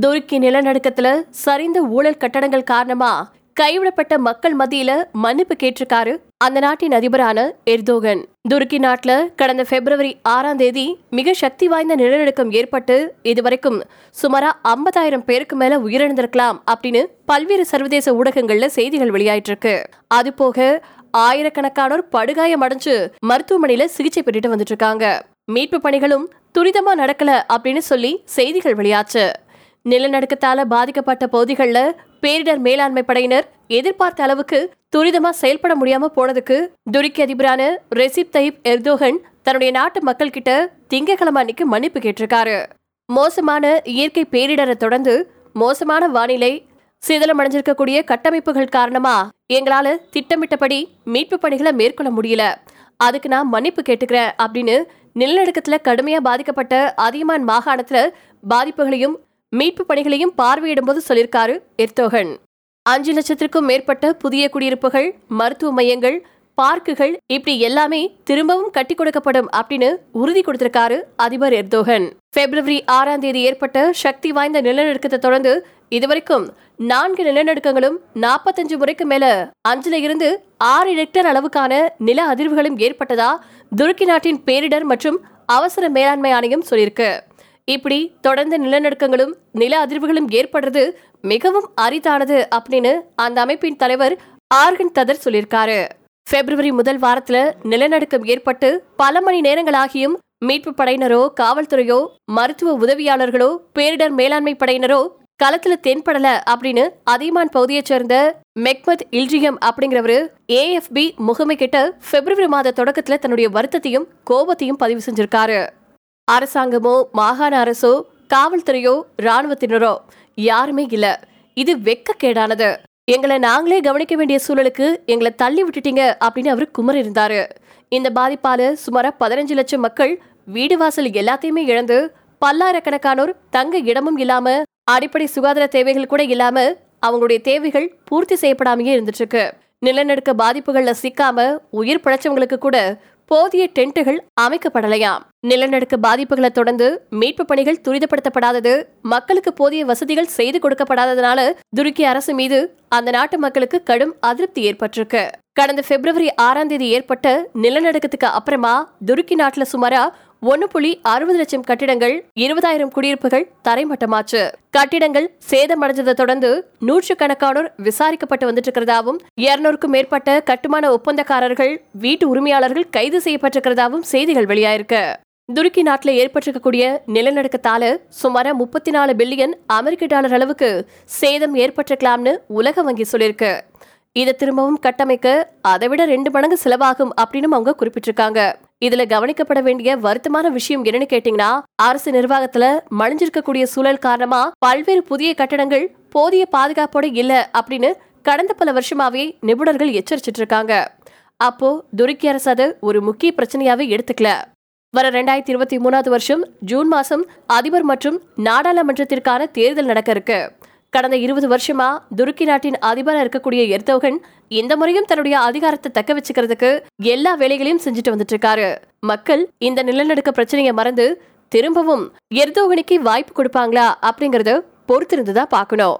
துருக்கி நிலநடுக்கத்துல சரிந்த ஊழல் கட்டடங்கள் காரணமா கைவிடப்பட்ட மக்கள் மத்தியில மன்னிப்பு கேட்டிருக்காரு அந்த நாட்டின் அதிபரான எர்தோகன். துருக்கி நாட்டுல கடந்த பிப்ரவரி ஆறாம் தேதி மிக சக்தி வாய்ந்த நிலநடுக்கம் ஏற்பட்டு இதுவரைக்கும் சுமாரா ஐம்பதாயிரம் பேருக்கு மேல உயிரிழந்திருக்கலாம் அப்படின்னு பல்வேறு சர்வதேச ஊடகங்கள்ல செய்திகள் வெளியாயிட்டு இருக்கு அது போக ஆயிரக்கணக்கானோர் படுகாயம் அடைஞ்சு மருத்துவமனையில சிகிச்சை பெற்றுட்டு வந்துட்டு இருக்காங்க மீட்பு பணிகளும் துரிதமா நடக்கல அப்படின்னு சொல்லி செய்திகள் வெளியாச்சு. நிலநடுக்கத்தால பாதிக்கப்பட்ட பகுதிகளில் பேரிடர் மேலாண்மை படையினர் எதிர்பார்த்த அளவுக்கு துரிதமா செயல்பட முடியாம போனதுக்கு துருக்கி அதிபரான ரெசிப் தயிப் எர்தோகன் தன்னுடைய நாட்டு மக்கள் கிட்ட திங்கக்கிழமை அன்னைக்கு மன்னிப்பு கேட்டிருக்காரு. மோசமான இயற்கை பேரிடரை தொடர்ந்து மோசமான வானிலை சிதலமடைஞ்சிருக்கக்கூடிய கட்டமைப்புகள் காரணமா எங்களால திட்டமிட்டபடி மீட்பு பணிகளை மேற்கொள்ள முடியல. அதுக்கு நான் மன்னிப்பு கேட்டுக்கிறேன் அப்படின்னு நிலநடுக்கத்துல கடுமையா பாதிக்கப்பட்ட அதியமான் மாகாணத்துல பாதிப்புகளையும் மீட்பு பணிகளையும் பார்வையிடும்போது சொல்லியிருக்காரு எர்தோகன். அஞ்சு லட்சத்திற்கும் மேற்பட்ட புதிய குடியிருப்புகள் மருத்துவ மையங்கள் பார்க்குகள் இப்படி எல்லாமே திரும்பவும் கட்டி கொடுக்கப்படும் அப்படின்னு உறுதி கொடுத்திருக்காரு அதிபர் எர்தோகன். பிப்ரவரி ஆறாம் தேதி ஏற்பட்ட சக்தி வாய்ந்த நிலநடுக்கத்தை தொடர்ந்து இதுவரைக்கும் நான்கு நிலநடுக்கங்களும் நாற்பத்தஞ்சு முறைக்கு மேல அஞ்சுல இருந்து ஆறு ரெக்டர் அளவுக்கான நில அதிர்வுகளும் ஏற்பட்டதா துருக்கி நாட்டின் பேரிடர் மற்றும் அவசர மேலாண்மை ஆணையம் சொல்லியிருக்கு. இப்படி தொடர்ந்து நிலநடுக்கங்களும் நில அதிர்வுகளும் ஏற்படுறது மிகவும் அரிதானது அப்படின்னு அந்த அமைப்பின் தலைவர் ஆர்கன் ததர் சொல்லியிருக்காரு. பிப்ரவரி முதல் வாரத்துல நிலநடுக்கம் ஏற்பட்டு பல மணி நேரங்களாகியும் மீட்பு படையினரோ காவல்துறையோ மருத்துவ உதவியாளர்களோ பேரிடர் மேலாண்மை படையினரோ களத்துல தென்படல அப்படின்னு அதியமான் பகுதியைச் சேர்ந்த மெக்மத் இல்ஜியம் அப்படிங்கிறவரு ஏஎஃப்பி முகமை கிட்ட பிப்ரவரி மாத தொடக்கத்துல தன்னுடைய வருத்தத்தையும் கோபத்தையும் பதிவு செஞ்சிருக்காரு. அரசாங்கமோ மாகாண அரசோ காவல்துறையோ ராணுவத்தினரோ யாருமே இல்ல. இது வெக்கக்கேடானது. எங்களை நாங்களே கவனிக்க வேண்டிய சூழலுக்கு எங்களை தள்ளி விட்டுட்டீங்க அப்படின்னு அவர் குமர் இருந்தாரு. இந்த பாதிப்பால சுமார பதினஞ்சு லட்சம் மக்கள் வீடு வாசல் எல்லாத்தையுமே இழந்து பல்லாயிரக்கணக்கானோர் தங்க இடமும் இல்லாம அடிப்படை சுகாதார தேவைகள் கூட இல்லாம அவங்களுடைய தேவைகள் பூர்த்தி செய்யப்படாமையே இருந்துட்டு இருக்கு நிலநடுக்க பாதிப்புகள்ல சிக்காம உயிர் பிழைச்சவங்களுக்கு கூட போதிய டென்ட்டுகள் அமைக்கப்படலையாம். நிலநடுக்க பாதிப்புகளை தொடர்ந்து மீட்பு பணிகள் துரிதப்படுத்தப்படாதது மக்களுக்கு போதிய வசதிகள் செய்து கொடுக்கப்படாததுனால துருக்கி அரசு மீது அந்த நாட்டு மக்களுக்கு கடும் அதிருப்தி ஏற்பட்டிருக்கு. கடந்த பிப்ரவரி ஆறாம் தேதி ஏற்பட்ட நிலநடுக்கத்துக்கு அப்புறமா துருக்கி நாட்டுல சுமாரா ஒன்னு புள்ளி அறுபது லட்சம் கட்டிடங்கள் இருபதாயிரம் குடியிருப்புகள் தரைமட்டமாச்சு. கட்டிடங்கள் சேதமடைஞ்சதை தொடர்ந்து நூற்றுக்கணக்கானோர் விசாரிக்கப்பட்டு வந்துட்டு இருக்கிறதாவும் இருநூறுக்கும் மேற்பட்ட கட்டுமான ஒப்பந்தக்காரர்கள் வீட்டு உரிமையாளர்கள் கைது செய்யப்பட்டிருக்கிறதாவும் செய்திகள் வெளியாயிருக்கு. துருக்கி நாட்டில் ஏற்பட்டிருக்கக்கூடிய நிலநடுக்கத்தால சுமார் முப்பத்தி நாலு பில்லியன் அமெரிக்க டாலர் அளவுக்கு சேதம் ஏற்பட்டிருக்கலாம்னு உலக வங்கி சொல்லியிருக்கு. இதை திரும்பவும் கட்டமைக்க அதை விட ரெண்டு மடங்கு செலவாகும் அப்படின்னு அவங்க குறிப்பிட்டிருக்காங்க. இதுல கவனிக்கப்பட வேண்டிய வருத்தமான விஷயம் என்னன்னு கேட்டீங்கன்னா அரசு நிர்வாகத்துல மணிஞ்சிருக்கக்கூடிய சூழல் காரணமா பல்வேறு புதிய கட்டடங்கள் போதிய பாதுகாப்போட இல்ல அப்படின்னு கடந்த பல வருஷமாவே நிபுணர்கள் எச்சரிச்சிட்டு இருக்காங்க. அப்போ துருக்கி அரசு அதை ஒரு முக்கிய பிரச்சனையாவே எடுத்துக்கல. வர ரெண்டாயிரத்தி இருபத்தி மூணாவது வருஷம் ஜூன் மாசம் அதிபர் மற்றும் நாடாளுமன்றத்திற்கான தேர்தல் நடக்க இருக்கு. கடந்த இருபது வருஷமா துருக்கி நாட்டின் அதிபரா இருக்கக்கூடிய எர்தோகன் இந்த முறையும் தன்னுடைய அதிகாரத்தை தக்க வச்சுக்கிறதுக்கு எல்லா வேலைகளையும் செஞ்சுட்டு வந்துட்டு இருக்காரு மக்கள் இந்த நிலநடுக்க பிரச்சனையை மறந்து திரும்பவும் எர்தோகனுக்கு வாய்ப்பு கொடுப்பாங்களா அப்படிங்கறத பொறுத்திருந்துதான் பார்க்கணும்.